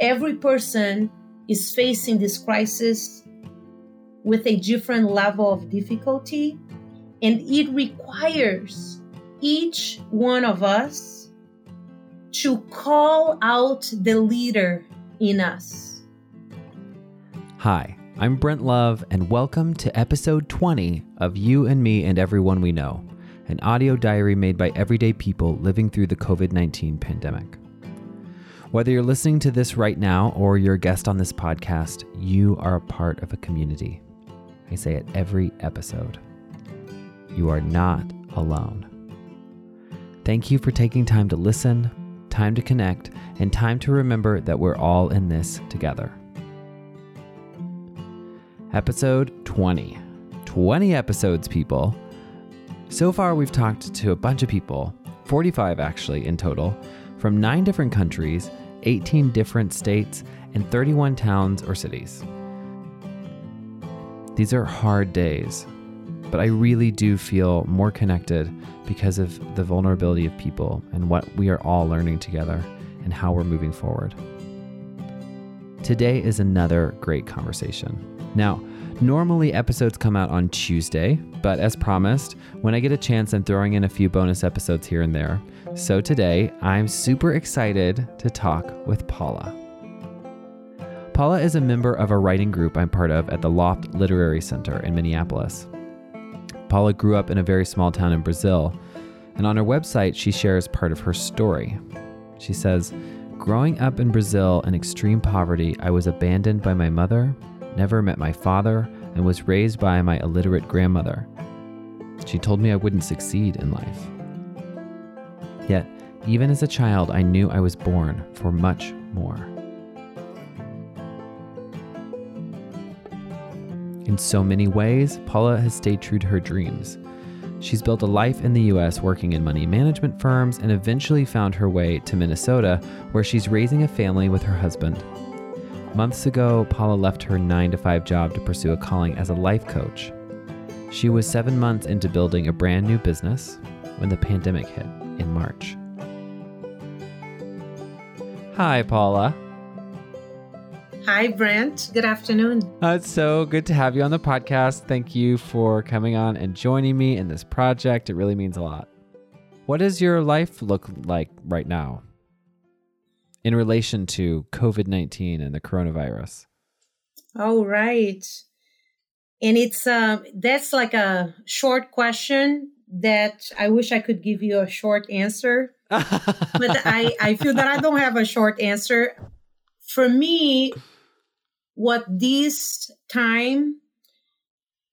every person is facing this crisis with a different level of difficulty, and it requires each one of us to call out the leader in us. Hi, I'm Brent Love, and welcome to episode 20 of You and Me and Everyone We Know, an audio diary made by everyday people living through the COVID 19 pandemic. Whether you're listening to this right now or you're a guest on this podcast, you are a part of a community. I say it every episode. You are not alone. Thank you for taking time to listen, time to connect, and time to remember that we're all in this together. Episode 20. 20 episodes, people. So far, we've talked to a bunch of people, 45 actually in total, from nine different countries 18 different states, and 31 towns or cities. These are hard days, but I really do feel more connected because of the vulnerability of people and what we are all learning together and how we're moving forward. Today is another great conversation. Now, normally episodes come out on Tuesday, but as promised, when I get a chance, I'm throwing in a few bonus episodes here and there. So today, I'm super excited to talk with Paula. Paula is a member of a writing group I'm part of at the Loft Literary Center in Minneapolis. Paula grew up in a very small town in Brazil, and on her website, she shares part of her story. She says, Growing up in Brazil in extreme poverty, I was abandoned by my mother, never met my father, and was raised by my illiterate grandmother. She told me I wouldn't succeed in life. Yet, even as a child, I knew I was born for much more. In so many ways, Paula has stayed true to her dreams. She's built a life in the US working in money management firms and eventually found her way to Minnesota, where she's raising a family with her husband. Months ago, Paula left her 9 to 5 job to pursue a calling as a life coach. She was seven months into building a brand new business when the pandemic hit in March. Hi, Paula. Hi, Brent. Good afternoon. Uh, it's so good to have you on the podcast. Thank you for coming on and joining me in this project. It really means a lot. What does your life look like right now in relation to COVID 19 and the coronavirus? All right. And it's um that's like a short question that I wish I could give you a short answer. but I, I feel that I don't have a short answer. For me, what this time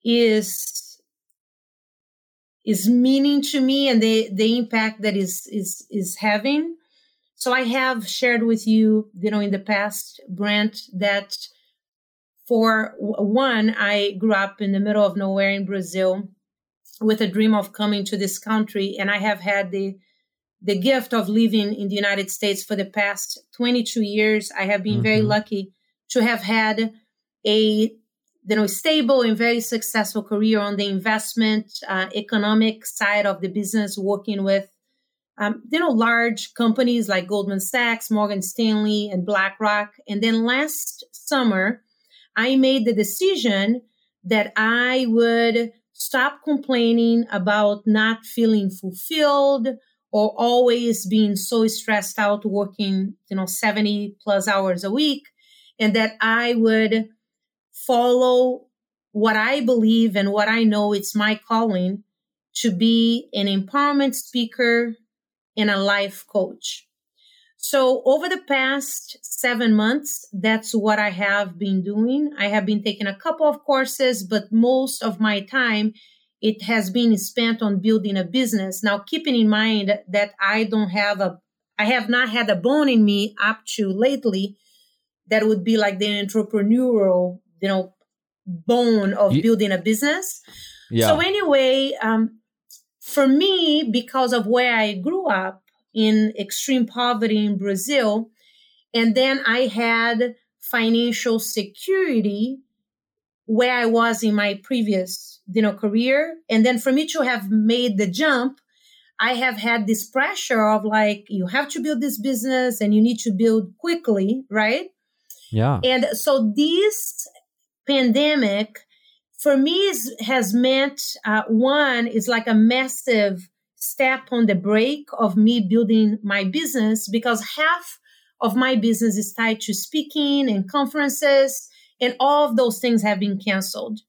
is is meaning to me and the the impact that is is is having. So I have shared with you, you know, in the past, Brent, that for one, I grew up in the middle of nowhere in Brazil with a dream of coming to this country. And I have had the the gift of living in the United States for the past 22 years. I have been mm-hmm. very lucky to have had a you know stable and very successful career on the investment uh, economic side of the business, working with um, you know large companies like Goldman Sachs, Morgan Stanley, and BlackRock. And then last summer, I made the decision that I would stop complaining about not feeling fulfilled or always being so stressed out working you know 70 plus hours a week and that i would follow what i believe and what i know it's my calling to be an empowerment speaker and a life coach so over the past seven months, that's what I have been doing. I have been taking a couple of courses, but most of my time it has been spent on building a business. Now, keeping in mind that I don't have a, I have not had a bone in me up to lately that would be like the entrepreneurial, you know, bone of building a business. Yeah. So anyway, um, for me, because of where I grew up, in extreme poverty in Brazil. And then I had financial security where I was in my previous, you know, career. And then for me to have made the jump, I have had this pressure of like, you have to build this business and you need to build quickly, right? Yeah. And so this pandemic for me is, has meant uh, one is like a massive step on the brake of me building my business because half of my business is tied to speaking and conferences and all of those things have been canceled.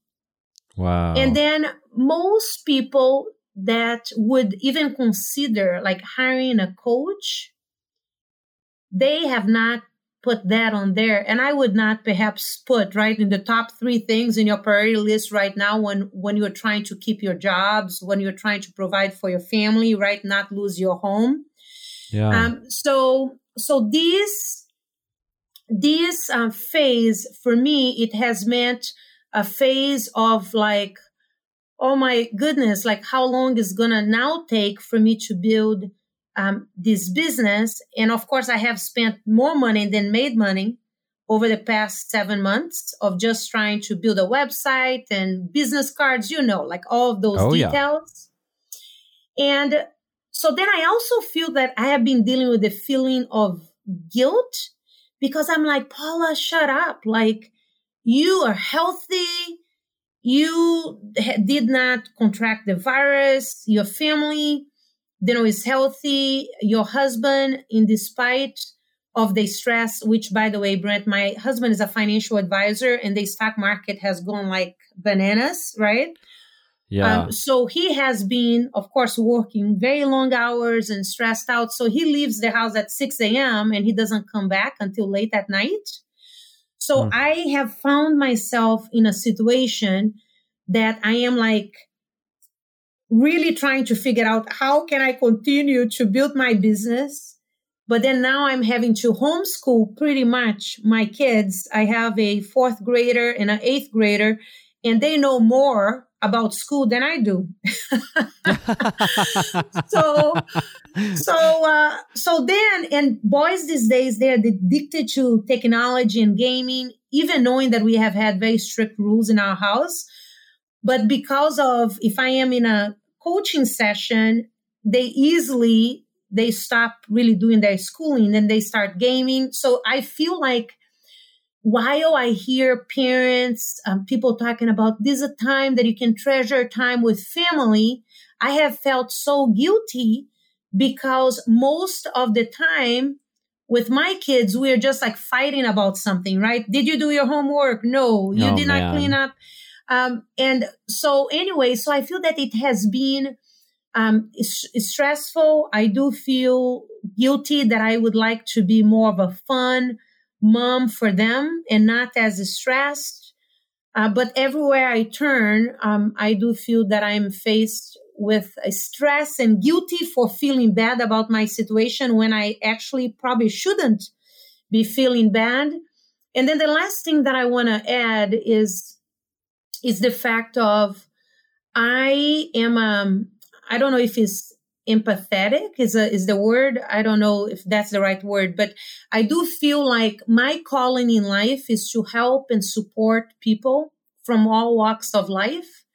Wow. And then most people that would even consider like hiring a coach, they have not put that on there. And I would not perhaps put right in the top three things in your priority list right now when when you're trying to keep your jobs, when you're trying to provide for your family, right? Not lose your home. Yeah. Um, so so this this uh, phase for me, it has meant a phase of like, oh my goodness, like how long is gonna now take for me to build um, this business? And of course, I have spent more money than made money over the past seven months of just trying to build a website and business cards, you know, like all of those oh, details. Yeah. And so then I also feel that I have been dealing with the feeling of guilt because I'm like, Paula, shut up. Like, you are healthy. You did not contract the virus. Your family, you know, is healthy. Your husband, in despite of the stress, which by the way, Brent, my husband is a financial advisor and the stock market has gone like bananas, right? Yeah. Um, so he has been, of course, working very long hours and stressed out. So he leaves the house at 6 a.m. and he doesn't come back until late at night. So mm. I have found myself in a situation that I am like really trying to figure out how can I continue to build my business. But then now I'm having to homeschool pretty much my kids. I have a fourth grader and an eighth grader, and they know more about school than I do. so, so, uh, so then, and boys these days, they're addicted to technology and gaming, even knowing that we have had very strict rules in our house. But because of, if I am in a coaching session, they easily, they stop really doing their schooling and they start gaming. So I feel like while I hear parents, um, people talking about this is a time that you can treasure time with family, I have felt so guilty because most of the time with my kids, we're just like fighting about something, right? Did you do your homework? No, you oh, did man. not clean up. Um, and so anyway, so I feel that it has been um, stressful. I do feel guilty that I would like to be more of a fun, mom for them and not as stressed. Uh, but everywhere I turn, um, I do feel that I'm faced with stress and guilty for feeling bad about my situation when I actually probably shouldn't be feeling bad. And then the last thing that I want to add is is the fact of I am um I don't know if it's empathetic is a, is the word i don't know if that's the right word but i do feel like my calling in life is to help and support people from all walks of life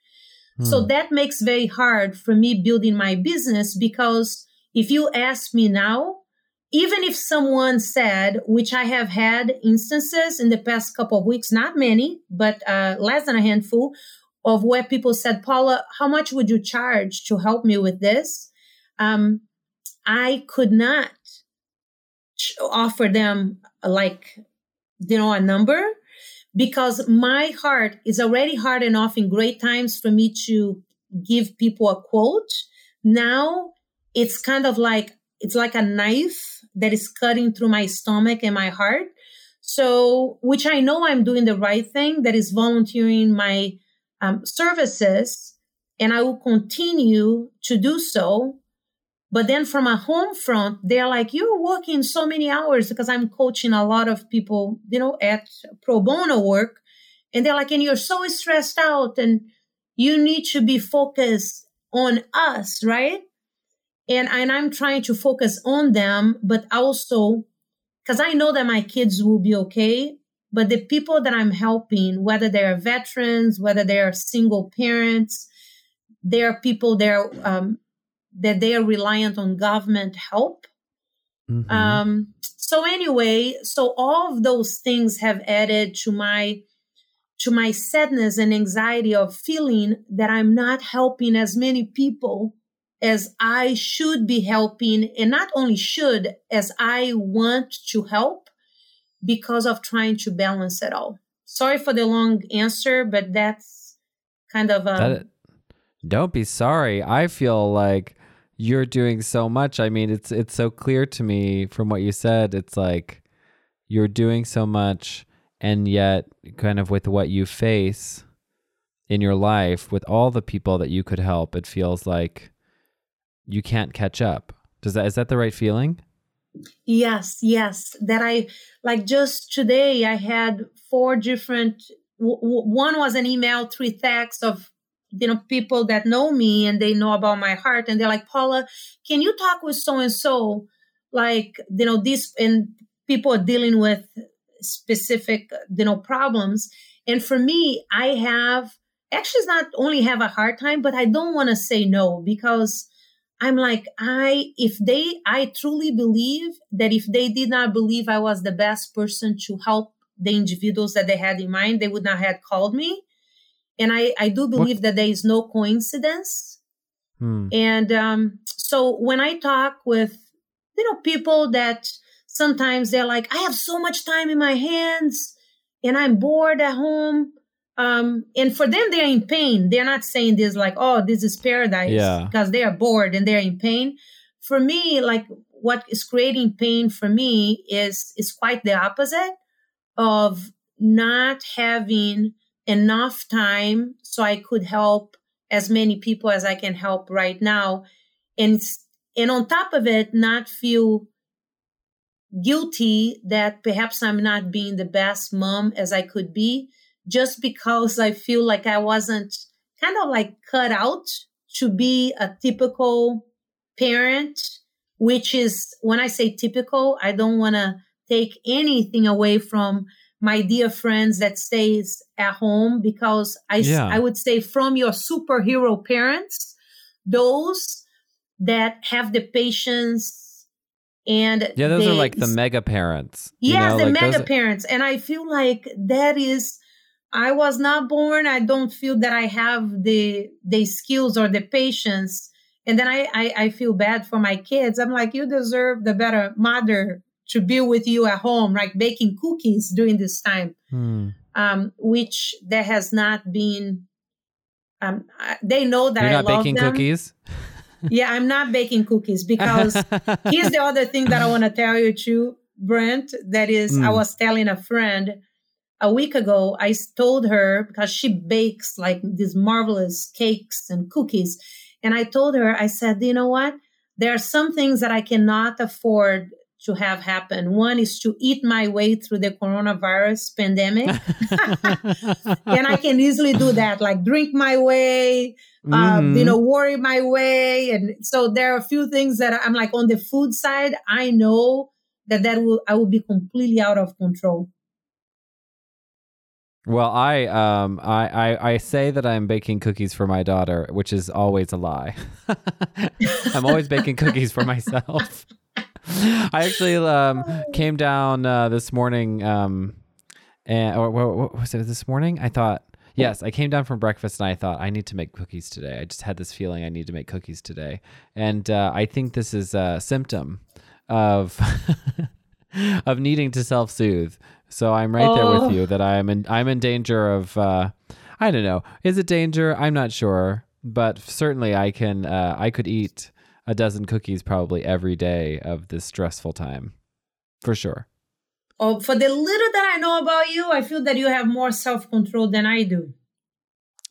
hmm. so that makes very hard for me building my business because if you ask me now even if someone said which i have had instances in the past couple of weeks not many but uh, less than a handful of where people said paula how much would you charge to help me with this um, I could not offer them like, you know, a number because my heart is already hard enough in great times for me to give people a quote. Now it's kind of like, it's like a knife that is cutting through my stomach and my heart. So, which I know I'm doing the right thing, that is volunteering my um, services, and I will continue to do so but then from a home front, they're like, you're working so many hours because I'm coaching a lot of people, you know, at pro bono work. And they're like, and you're so stressed out and you need to be focused on us, right? And, and I'm trying to focus on them, but also because I know that my kids will be okay. But the people that I'm helping, whether they are veterans, whether they are single parents, they are people that are um, that they are reliant on government help. Mm-hmm. Um, so anyway, so all of those things have added to my to my sadness and anxiety of feeling that I'm not helping as many people as I should be helping, and not only should, as I want to help because of trying to balance it all. Sorry for the long answer, but that's kind of a. That, don't be sorry. I feel like you're doing so much. I mean, it's it's so clear to me from what you said. It's like you're doing so much and yet kind of with what you face in your life with all the people that you could help, it feels like you can't catch up. Does that is that the right feeling? Yes, yes. That I like just today I had four different w- one was an email, three texts of you know people that know me and they know about my heart and they're like paula can you talk with so and so like you know this and people are dealing with specific you know problems and for me i have actually not only have a hard time but i don't want to say no because i'm like i if they i truly believe that if they did not believe i was the best person to help the individuals that they had in mind they would not have called me and I, I do believe what? that there is no coincidence. Hmm. And um, so when I talk with, you know, people that sometimes they're like, I have so much time in my hands and I'm bored at home. Um, and for them, they're in pain. They're not saying this like, oh, this is paradise yeah. because they are bored and they're in pain. For me, like what is creating pain for me is is quite the opposite of not having enough time so I could help as many people as I can help right now. And, and on top of it, not feel guilty that perhaps I'm not being the best mom as I could be just because I feel like I wasn't kind of like cut out to be a typical parent, which is when I say typical, I don't want to take anything away from my dear friends that stays at home because I, yeah. I would say from your superhero parents, those that have the patience and yeah, those they, are like the mega parents. Yeah, the like mega parents. And I feel like that is I was not born. I don't feel that I have the the skills or the patience. And then I, I, I feel bad for my kids. I'm like, you deserve the better mother to be with you at home, like baking cookies during this time, mm. um, which there has not been. Um, they know that You're I not baking them. cookies. yeah, I'm not baking cookies because here's the other thing that I want to tell you too, Brent. That is, mm. I hmm. was telling a friend a week ago. I told her because she bakes like these marvelous cakes and cookies, and I told her, I said, you know what? There are some things that I cannot afford to have happen. One is to eat my way through the coronavirus pandemic. and I can easily do that, like drink my way, mm-hmm. um, you mm-hmm. know, worry my way. And so there are a few things that I'm like on the food side, I know that that will, I will be completely out of control. Well, I um I, I, I say that I'm baking cookies for my daughter, which is always a lie. I'm always baking cookies for myself. I actually um, came down uh, this morning, um, and or what, what was it this morning? I thought yes, I came down from breakfast and I thought I need to make cookies today. I just had this feeling I need to make cookies today, and uh, I think this is a symptom of of needing to self soothe. So I'm right oh. there with oh. you that I'm in I'm in danger of uh, I don't know. Is it danger? I'm not sure, but certainly I can uh, I could eat a dozen cookies probably every day of this stressful time, for sure. Oh, for the little that I know about you, I feel that you have more self control than I do.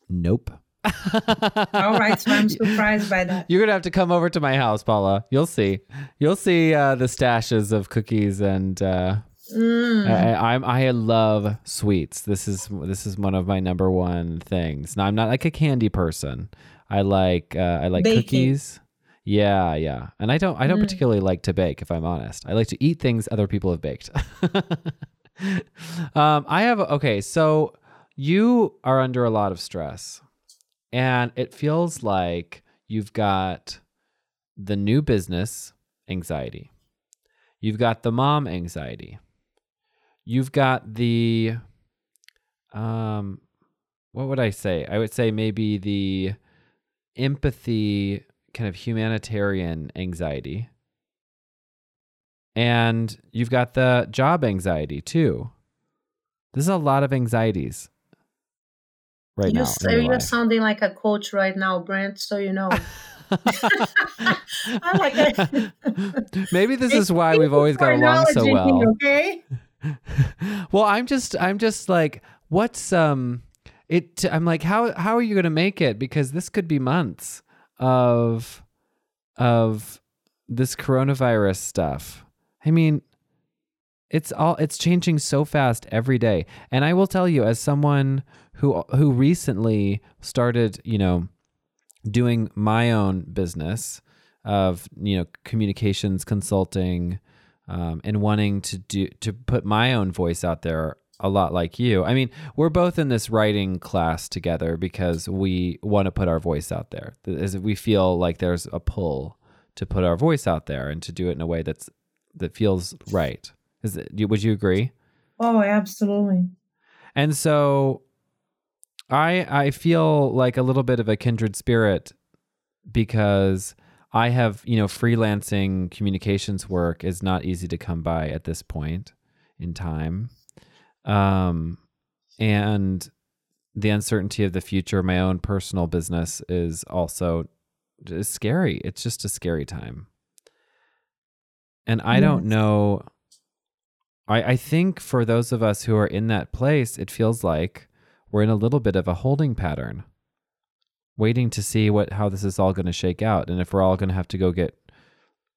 Nope. All right, so I'm surprised by that. You're gonna have to come over to my house, Paula. You'll see. You'll see uh, the stashes of cookies and. Uh, mm. I, I'm I love sweets. This is this is one of my number one things. Now I'm not like a candy person. I like uh, I like Baking. cookies. Yeah, yeah. And I don't I don't mm. particularly like to bake if I'm honest. I like to eat things other people have baked. um I have okay, so you are under a lot of stress. And it feels like you've got the new business anxiety. You've got the mom anxiety. You've got the um what would I say? I would say maybe the empathy kind of humanitarian anxiety. And you've got the job anxiety too. This is a lot of anxieties right you, now. You're sounding like a coach right now, Brent, so you know. I like. Maybe this is why we've always got along so well. okay. Well, I'm just I'm just like what's um it I'm like how how are you going to make it because this could be months of of this coronavirus stuff. I mean, it's all it's changing so fast every day. And I will tell you as someone who who recently started, you know, doing my own business of, you know, communications consulting um, and wanting to do to put my own voice out there a lot like you. I mean, we're both in this writing class together because we want to put our voice out there. As we feel like there's a pull to put our voice out there and to do it in a way that's that feels right. Is it, would you agree? Oh, absolutely. And so I I feel like a little bit of a kindred spirit because I have, you know, freelancing communications work is not easy to come by at this point in time. Um and the uncertainty of the future of my own personal business is also is scary. It's just a scary time. And I don't know I, I think for those of us who are in that place, it feels like we're in a little bit of a holding pattern, waiting to see what how this is all going to shake out, and if we're all going to have to go get,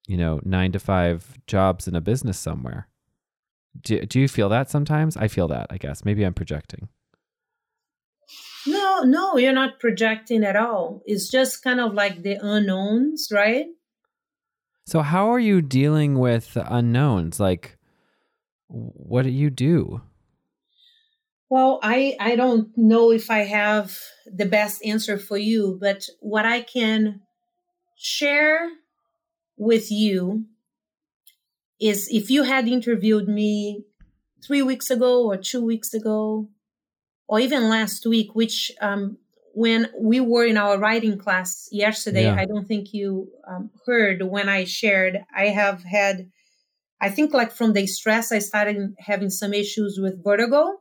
you know, nine to five jobs in a business somewhere. Do do you feel that sometimes? I feel that. I guess maybe I'm projecting. No, no, you're not projecting at all. It's just kind of like the unknowns, right? So how are you dealing with unknowns? Like what do you do? Well, I, I don't know if I have the best answer for you, but what I can share with you is if you had interviewed me three weeks ago or two weeks ago, or even last week, which um, when we were in our writing class yesterday, yeah. I don't think you um, heard when I shared, I have had I think like from the stress, I started having some issues with vertigo.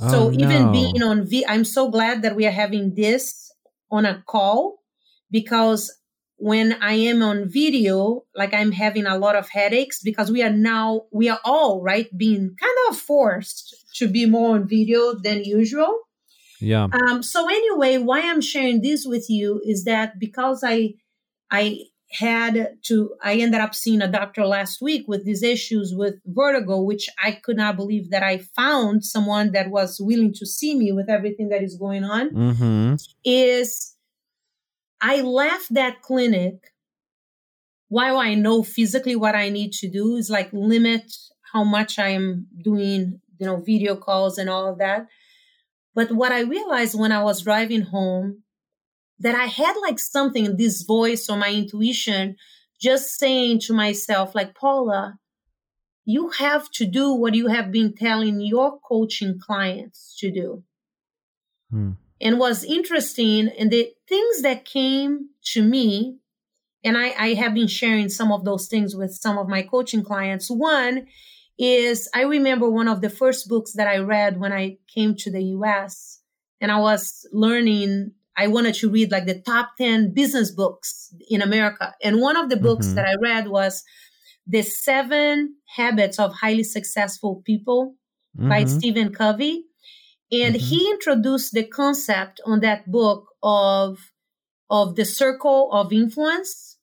Oh, so even no. being on V, I'm so glad that we are having this on a call because when I am on video, like I'm having a lot of headaches because we are now, we are all right being kind of forced to be more on video than usual. Yeah. Um, so anyway, why I'm sharing this with you is that because I, I had to i ended up seeing a doctor last week with these issues with vertigo which i could not believe that i found someone that was willing to see me with everything that is going on. Mm-hmm. is i left that clinic. While i know physically what i need to do? Is like limit how much i am doing you know video calls and all of that. But what i realized when i was driving home that I had like something, in this voice or my intuition just saying to myself, like, Paula, you have to do what you have been telling your coaching clients to do. Hmm. And was interesting, and the things that came to me, and I, I have been sharing some of those things with some of my coaching clients. One is I remember one of the first books that I read when I came to the US, and I was learning I wanted to read like the top 10 business books in America. And one of the books mm-hmm. that I read was The Seven Habits of Highly Successful People mm-hmm. by Stephen Covey. And mm-hmm. he introduced the concept on that book of, of the circle of influence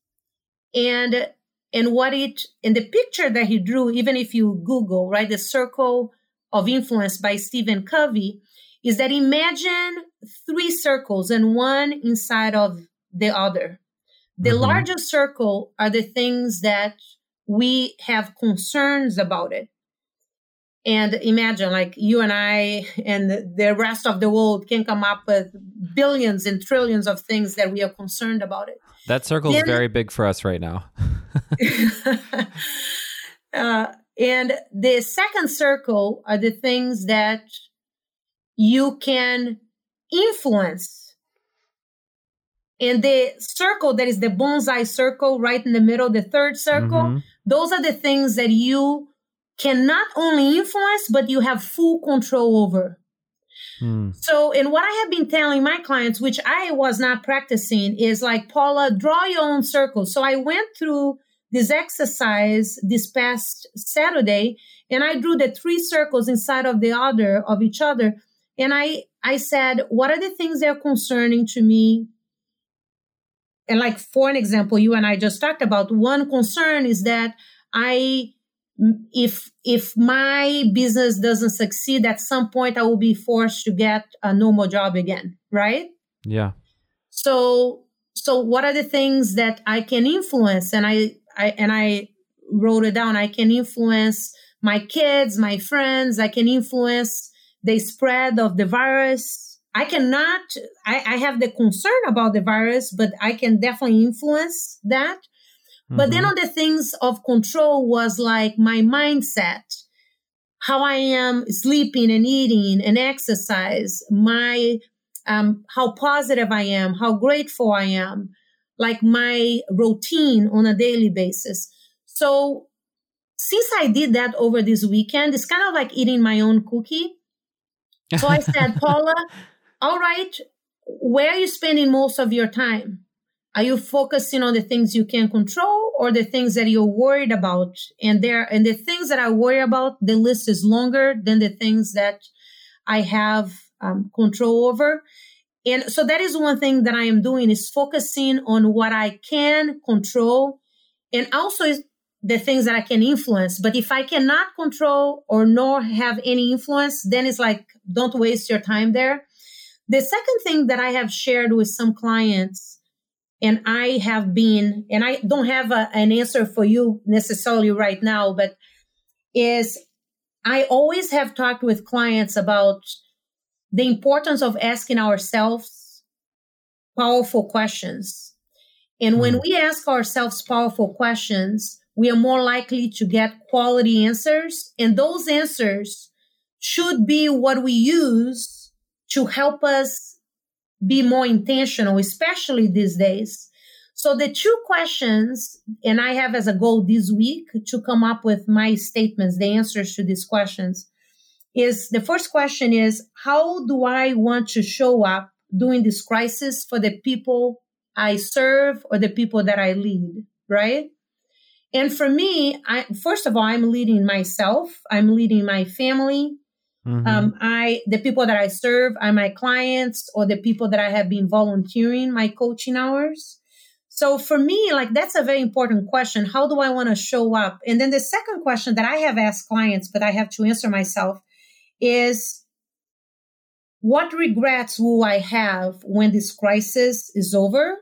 and and what it and the picture that he drew, even if you Google, right, the circle of influence by Stephen Covey, is that imagine three circles and one inside of the other. The mm-hmm. largest circle are the things that we have concerns about it. and imagine like you and I and the rest of the world can come up with billions and trillions of things that we are concerned about it. That circle is very big for us right now. uh, and the second circle are the things that you can influence. And the circle that is the bonsai circle right in the middle, the third circle, mm-hmm. those are the things that you can not only influence, but you have full control over. Mm. So, and what I have been telling my clients, which I was not practicing, is like, Paula, draw your own circle. So I went through this exercise this past Saturday and I drew the three circles inside of the other of each other. And I, I said, what are the things that are concerning to me? And like, for an example, you and I just talked about one concern is that I if if my business doesn't succeed at some point i will be forced to get a normal job again right? Yeah. So so what are the things that i can influence? And i i and i wrote it down. I can influence my kids my friends. I can influence the spread of the virus i cannot i, I have the concern about the virus but i can definitely influence that but mm-hmm. then on the things of control was like my mindset, how I am sleeping and eating and exercise, my um, how positive I am, how grateful I am, like my routine on a daily basis. So since I did that over this weekend, it's kind of like eating my own cookie. So I said, Paula, all right, where are you spending most of your time? Are you focusing on the things you can control or the things that you're worried about? And there, and the things that I worry about, the list is longer than the things that I have um, control over. And so that is one thing that I am doing is focusing on what I can control and also the things that I can influence. But if I cannot control or nor have any influence, then it's like, don't waste your time there. The second thing that I have shared with some clients and I have been, and I don't have a, an answer for you necessarily right now, but is I always have talked with clients about the importance of asking ourselves powerful questions. And when hmm. we ask ourselves powerful questions, we are more likely to get quality answers. And those answers should be what we use to help us be more intentional, especially these days. So the two questions, and I have as a goal this week to come up with my statements, the answers to these questions is the first question is, how do I want to show up during this crisis for the people I serve or the people that I lead? Right. And for me, I, first of all, I'm leading myself. I'm leading my family. Mm-hmm. Um, I the people that I serve are my clients or the people that I have been volunteering my coaching hours. So for me, like that's a very important question. How do I want to show up? And then the second question that I have asked clients, but I have to answer myself, is what regrets will I have when this crisis is over?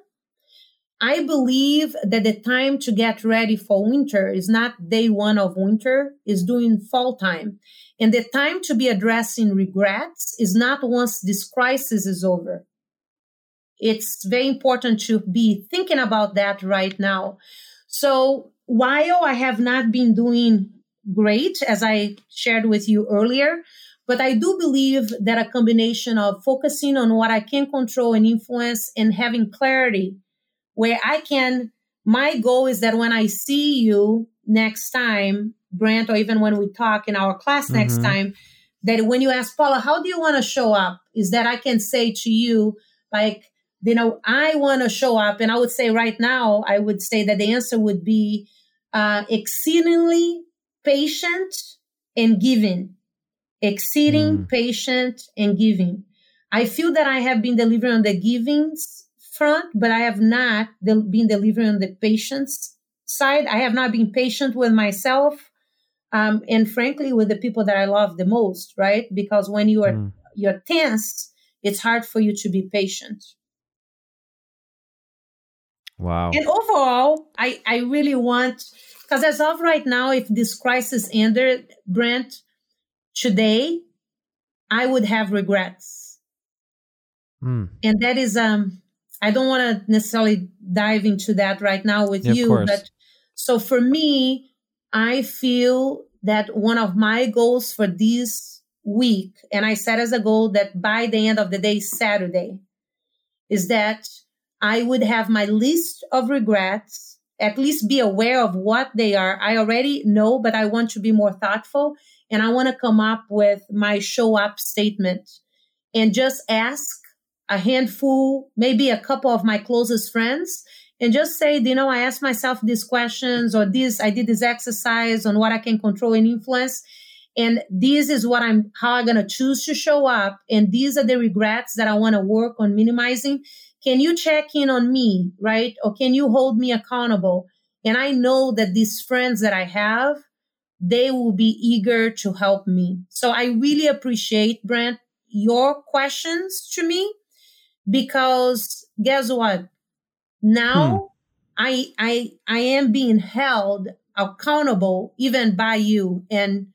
I believe that the time to get ready for winter is not day one of winter, is during fall time. And the time to be addressing regrets is not once this crisis is over. It's very important to be thinking about that right now. So while I have not been doing great, as I shared with you earlier, but I do believe that a combination of focusing on what I can control and influence and having clarity where I can, my goal is that when I see you next time, Brent, or even when we talk in our class mm-hmm. next time, that when you ask Paula, how do you want to show up? Is that I can say to you, like, you know, I want to show up. And I would say right now, I would say that the answer would be uh, exceedingly patient and giving. Exceeding mm. patient and giving. I feel that I have been delivering on the givings front, but I have not been delivering on the patient's side. I have not been patient with myself um, and frankly with the people that i love the most right because when you are mm. you're tense it's hard for you to be patient wow and overall i i really want because as of right now if this crisis ended brent today I would have regrets. Mm. And that is um I don't want to necessarily dive into that right now with Yeah, you, but so for me, I feel that one of my goals for this week, and I set as a goal that by the end of the day, Saturday, is that I would have my list of regrets, at least be aware of what they are. I already know, but I want to be more thoughtful and I want to come up with my show up statement and just ask a handful, maybe a couple of my closest friends and just say, you know, I asked myself these questions or this, I did this exercise on what I can control and influence. And this is what I'm, how I'm going to choose to show up. And these are the regrets that I want to work on minimizing. Can you check in on me? Right. Or can you hold me accountable? And I know that these friends that I have, they will be eager to help me. So I really appreciate, Brent, your questions to me because guess what? Now I I I am being held accountable even by you and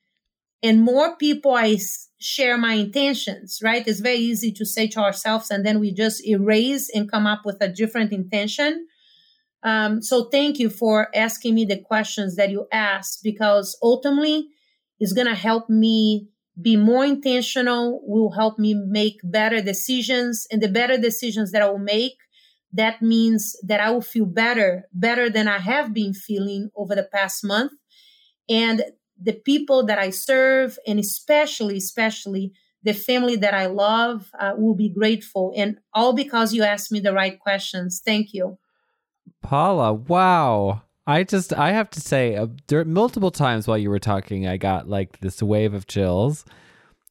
and more people I share my intentions, right? It's very easy to say to ourselves and then we just erase and come up with a different intention. Um, so thank you for asking me the questions that you asked because ultimately it's going to help me be more intentional, will help me make better decisions and the better decisions that I will make. That means that I will feel better, better than I have been feeling over the past month. And the people that I serve, and especially, especially the family that I love, uh, will be grateful. And all because you asked me the right questions. Thank you. Paula, wow. I just I have to say uh, there multiple times while you were talking I got like this wave of chills.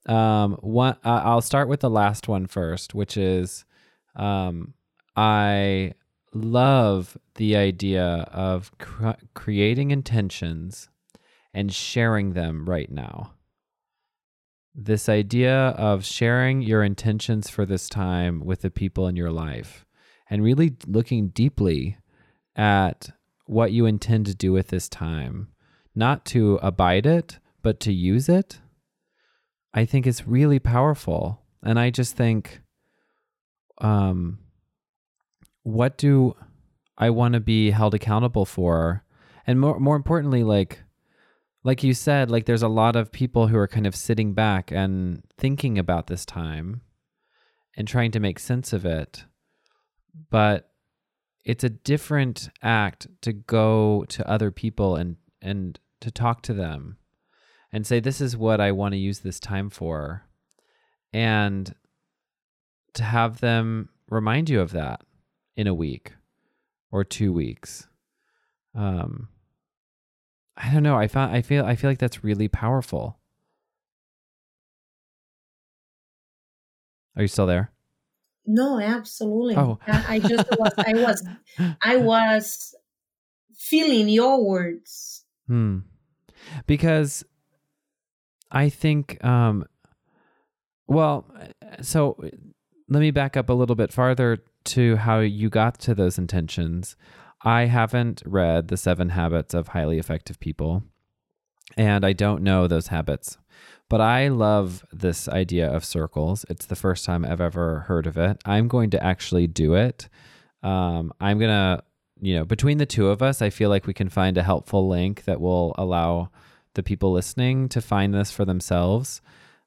Um one uh, I'll start with the last one first, which is um I love the idea of cr- creating intentions and sharing them right now. This idea of sharing your intentions for this time with the people in your life and really looking deeply at what you intend to do with this time, not to abide it, but to use it, I think is really powerful. And I just think, um, what do I want to be held accountable for? And more, more importantly, like, like you said, like there's a lot of people who are kind of sitting back and thinking about this time and trying to make sense of it. But it's a different act to go to other people and and to talk to them and say this is what I want to use this time for and to have them remind you of that in a week or 2 weeks um I don't know I found I feel I feel like that's really powerful Are you still there? No, absolutely. Oh. I, just was, I was, I was feeling your words. Hmm. Because I think, um, well, so let me back up a little bit farther to how you got to those intentions. I haven't read The Seven Habits of Highly Effective People, and I don't know those habits. But I love this idea of circles. It's the first time I've ever heard of it. I'm going to actually do it. Um, I'm going to, you know, between the two of us, I feel like we can find a helpful link that will allow the people listening to find this for themselves.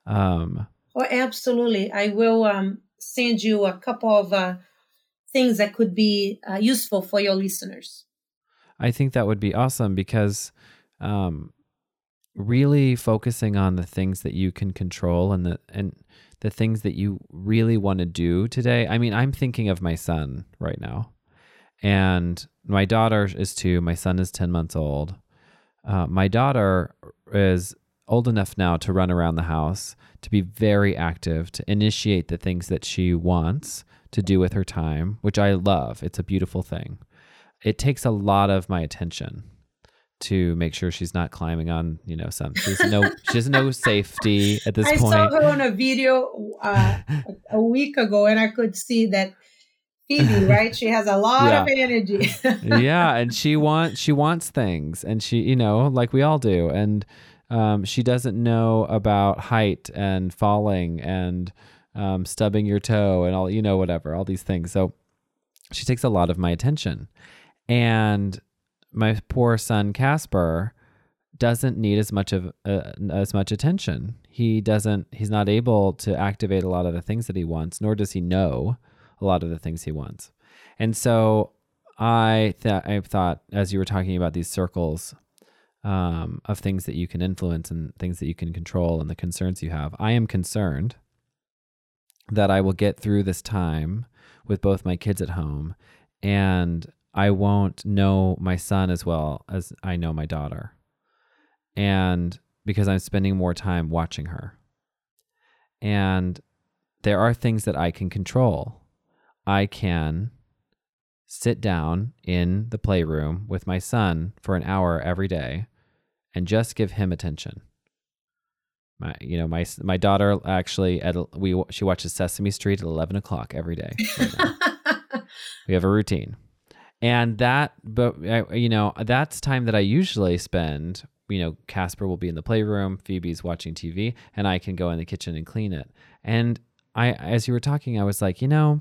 Um, Oh, absolutely. I will um, send you a couple of uh, things that could be uh, useful for your listeners. I think that would be awesome because um, really focusing on the things that you can control and the and the things that you really want to do today. I mean, I'm thinking of my son right now, and my daughter is two. My son is ten months old. Uh, my daughter is old enough now to run around the house, to be very active, to initiate the things that she wants to do with her time, which I love. It's a beautiful thing. It takes a lot of my attention to make sure she's not climbing on, you know, some. She's no, she has no safety at this I point. I saw her on a video uh, a week ago, and I could see that Phoebe, right? She has a lot of energy. yeah, and she wants she wants things, and she, you know, like we all do, and Um, she doesn't know about height and falling and um, stubbing your toe and all, you know, whatever, all these things. So she takes a lot of my attention. And my poor son, Casper, doesn't need as much of uh, as much attention. He doesn't he's not able to activate a lot of the things that he wants, nor does he know a lot of the things he wants. And so I th- I thought as you were talking about these circles um, of things that you can influence and things that you can control and the concerns you have, I am concerned that I will get through this time with both my kids at home and I won't know my son as well as I know my daughter. And because I'm spending more time watching her. And there are things that I can control. I can sit down in the playroom with my son for an hour every day and just give him attention. My, you know, my my daughter actually at we she watches Sesame Street at eleven o'clock every day. Right we have a routine, and that, but you know, that's time that I usually spend. You know, Casper will be in the playroom, Phoebe's watching TV, and I can go in the kitchen and clean it. And I, as you were talking, I was like, you know,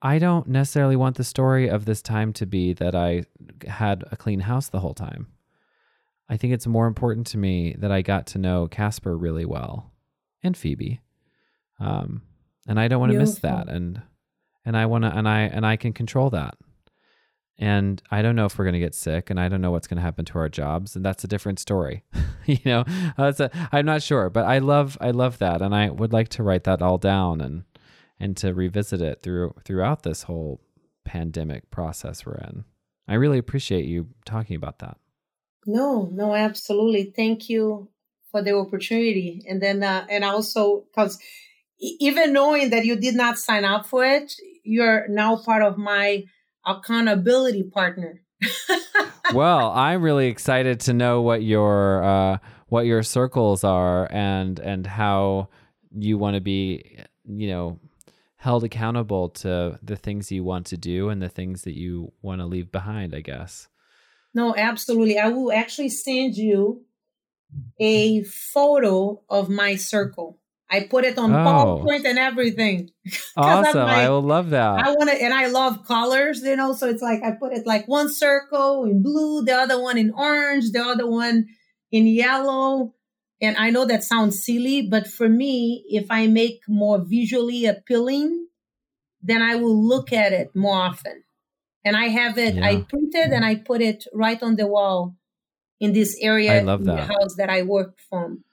I don't necessarily want the story of this time to be that I had a clean house the whole time. I think it's more important to me that I got to know Casper really well and Phoebe. Um, and I don't want to miss that. And, and I want to, and I, and I can control that. And I don't know if we're going to get sick and I don't know what's going to happen to our jobs. And that's a different story. you know, that's a, I'm not sure, but I love, I love that. And I would like to write that all down and, and to revisit it through, throughout this whole pandemic process we're in. I really appreciate you talking about that. No, no, absolutely. Thank you for the opportunity. And then, uh, and also because even knowing that you did not sign up for it, you're now part of my accountability partner. well, I'm really excited to know what your uh, what your circles are and and how you want to be, you know, held accountable to the things you want to do and the things that you want to leave behind. I guess. No, absolutely. I will actually send you a photo of my circle. I put it on oh. PowerPoint and everything. Awesome. Like, I will love that. I want to, and I love colors, you know, so it's like I put it like one circle in blue, the other one in orange, the other one in yellow. And I know that sounds silly, but for me, if I make more visually appealing, then I will look at it more often and I have it. Yeah. I printed and I put it right on the wall in this area I love that. the house that I work from.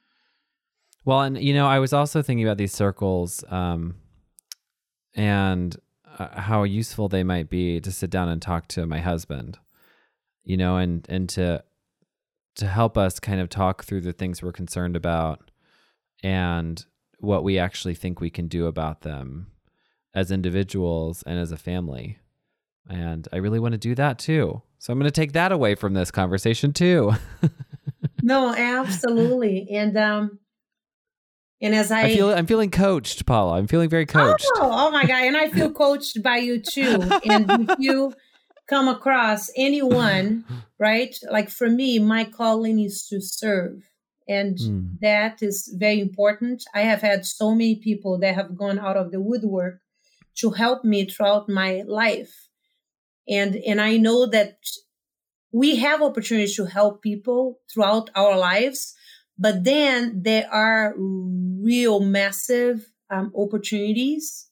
Well, and you know, I was also thinking about these circles, um, and uh, how useful they might be to sit down and talk to my husband. You know, and and to to help us kind of talk through the things we're concerned about and what we actually think we can do about them as individuals and as a family. And I really want to do that too. So I'm going to take that away from this conversation too. no, absolutely. And um and as I, I feel I'm feeling coached, Paula. I'm feeling very coached. Oh, oh my god, and I feel coached by you too. And if you come across anyone, right? Like for me, my calling is to serve. And mm. that is very important. I have had so many people that have gone out of the woodwork to help me throughout my life and and i know that we have opportunities to help people throughout our lives but then there are real massive um, opportunities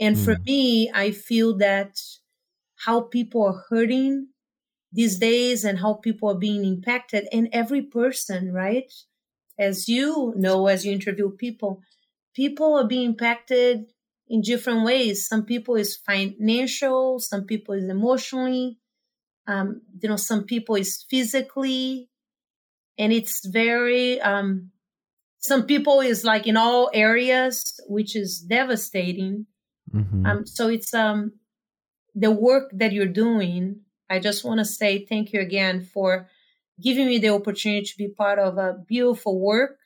and mm. for me i feel that how people are hurting these days and how people are being impacted and every person right as you know as you interview people people are being impacted in different ways. Some people is financial, some people is emotionally, um, you know, some people is physically, and it's very. Um, some people is like in all areas, which is devastating. Mm-hmm. Um, so it's um, the work that you're doing. I just want to say thank you again for giving me the opportunity to be part of a beautiful work,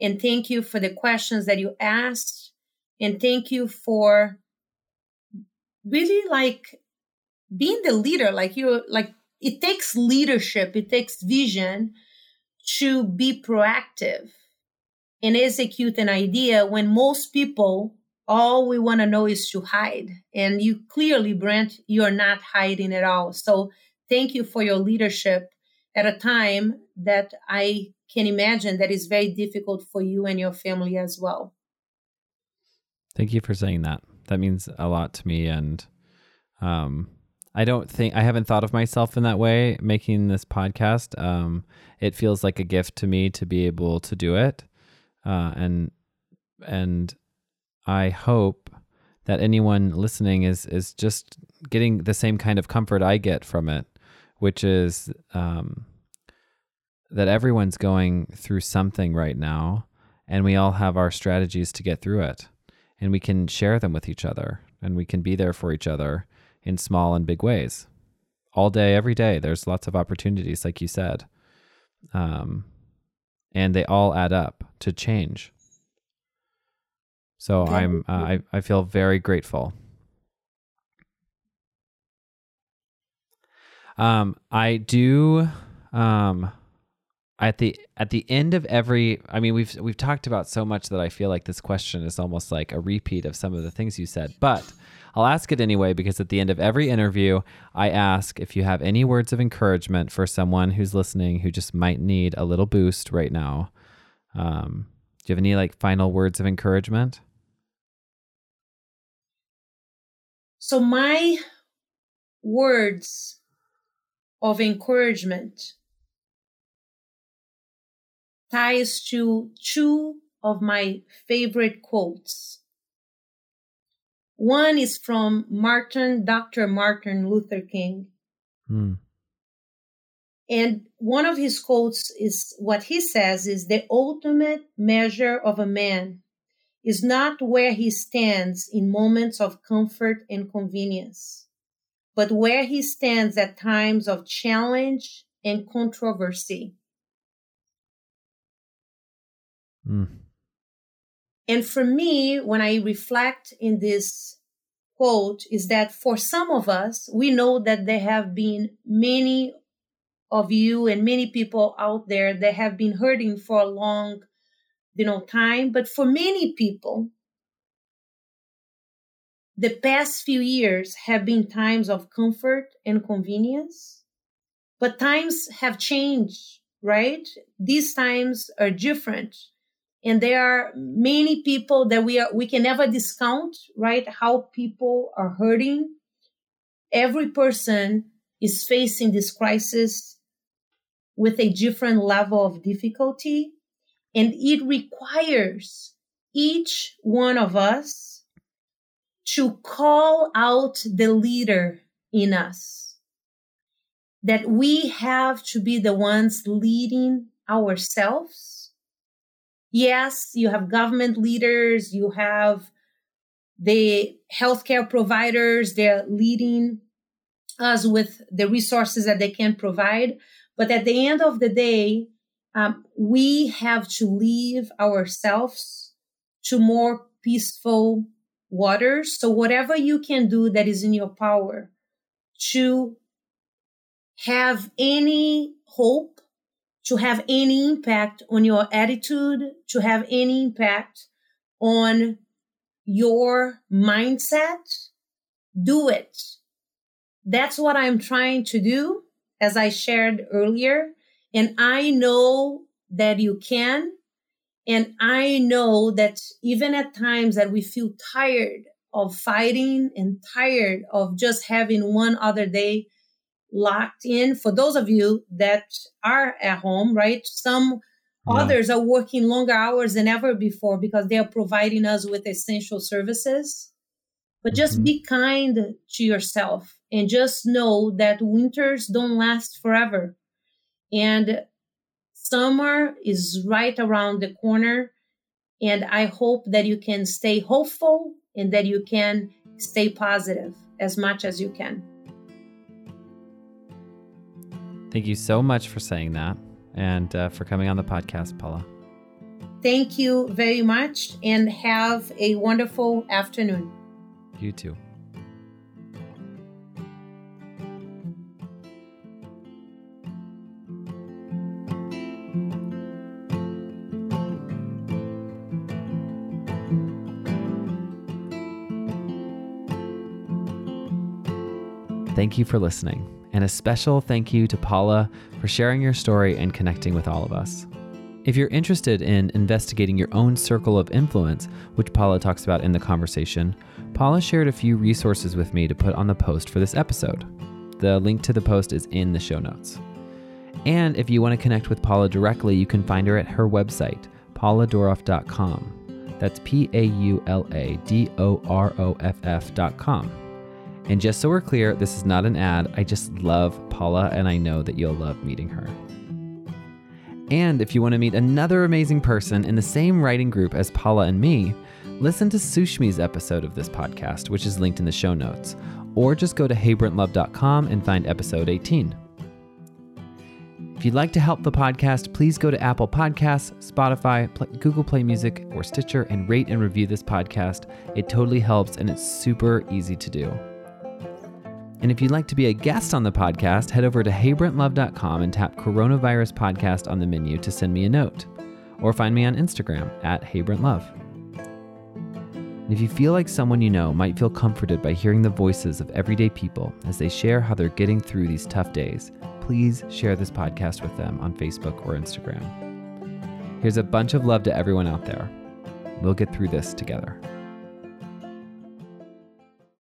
and thank you for the questions that you asked and thank you for really like being the leader like you like it takes leadership it takes vision to be proactive. And execute an idea when most people all we want to know is to hide. And you clearly brent you're not hiding at all. So thank you for your leadership at a time that i can imagine that is very difficult for you and your family as well. Thank you for saying that. That means a lot to me and um I don't think I haven't thought of myself in that way making this podcast. Um, it feels like a gift to me to be able to do it, uh, and and I hope that anyone listening is is just getting the same kind of comfort I get from it, which is um, that everyone's going through something right now, and we all have our strategies to get through it, and we can share them with each other, and we can be there for each other in small and big ways. All day, every day, there's lots of opportunities, like you said. Um, and they all add up to change. So I'm uh, I I feel very grateful. Um, I do um at the at the end of every I mean we've we've talked about so much that I feel like this question is almost like a repeat of some of the things you said. But I'll ask it anyway because at the end of every interview, I ask if you have any words of encouragement for someone who's listening who just might need a little boost right now. Um, do you have any like final words of encouragement? So, my words of encouragement ties to two of my favorite quotes one is from Martin, Dr. Martin Luther King. Mm. And one of his quotes is what he says is the ultimate measure of a man is not where he stands in moments of comfort and convenience, but where he stands at times of challenge and controversy. Mm. And for me, when I reflect in this quote, is that for some of us, we know that there have been many of you and many people out there that have been hurting for a long, you know, time. But for many people, the past few years have been times of comfort and convenience, but times have changed, right? These times are different and there are many people that we are we can never discount right how people are hurting. Every person is facing this crisis with a different level of difficulty. And it requires each one of us to call out the leader in us. That we have to be the ones leading ourselves yes, you have government leaders, you have the healthcare providers, they're leading us with the resources that they can provide. But at the end of the day, um, we have to leave ourselves to more peaceful waters. So, whatever you can do that is in your power to have any hope to have any impact on your attitude, to have any impact on your mindset, do it. That's what I'm trying to do, as I shared earlier. And I know that you can. And I know that even at times that we feel tired of fighting and tired of just having one other day locked in for those of you that are at home, right? Some yeah. others are working longer hours than ever before because they are providing us with essential services. But just mm-hmm. be kind to yourself and just know that winters don't last forever. And summer is right around the corner. And I hope that you can stay hopeful and that you can stay positive as much as you can. Thank you so much for saying that and uh, for coming on the podcast, Paula. Thank you very much and have a wonderful afternoon. You too. Thank you for listening. And a special thank you to Paula for sharing your story and connecting with all of us. If you're interested in investigating your own circle of influence, which Paula talks about in the conversation, Paula shared a few resources with me to put on the post for this episode. The link to the post is in the show notes. And if you want to connect with Paula directly, you can find her at her website, pauladoroff.com. That's P A U L A D O R O F F.com. And just so we're clear, this is not an ad. I just love Paula, and I know that you'll love meeting her. And if you want to meet another amazing person in the same writing group as Paula and me, listen to Sushmi's episode of this podcast, which is linked in the show notes, or just go to heybrentlove.com and find episode 18. If you'd like to help the podcast, please go to Apple Podcasts, Spotify, Google Play Music, or Stitcher and rate and review this podcast. It totally helps and it's super easy to do. And if you'd like to be a guest on the podcast, head over to heybrentlove.com and tap Coronavirus Podcast on the menu to send me a note. Or find me on Instagram at heybrentlove. And if you feel like someone you know might feel comforted by hearing the voices of everyday people as they share how they're getting through these tough days, please share this podcast with them on Facebook or Instagram. Here's a bunch of love to everyone out there. We'll get through this together.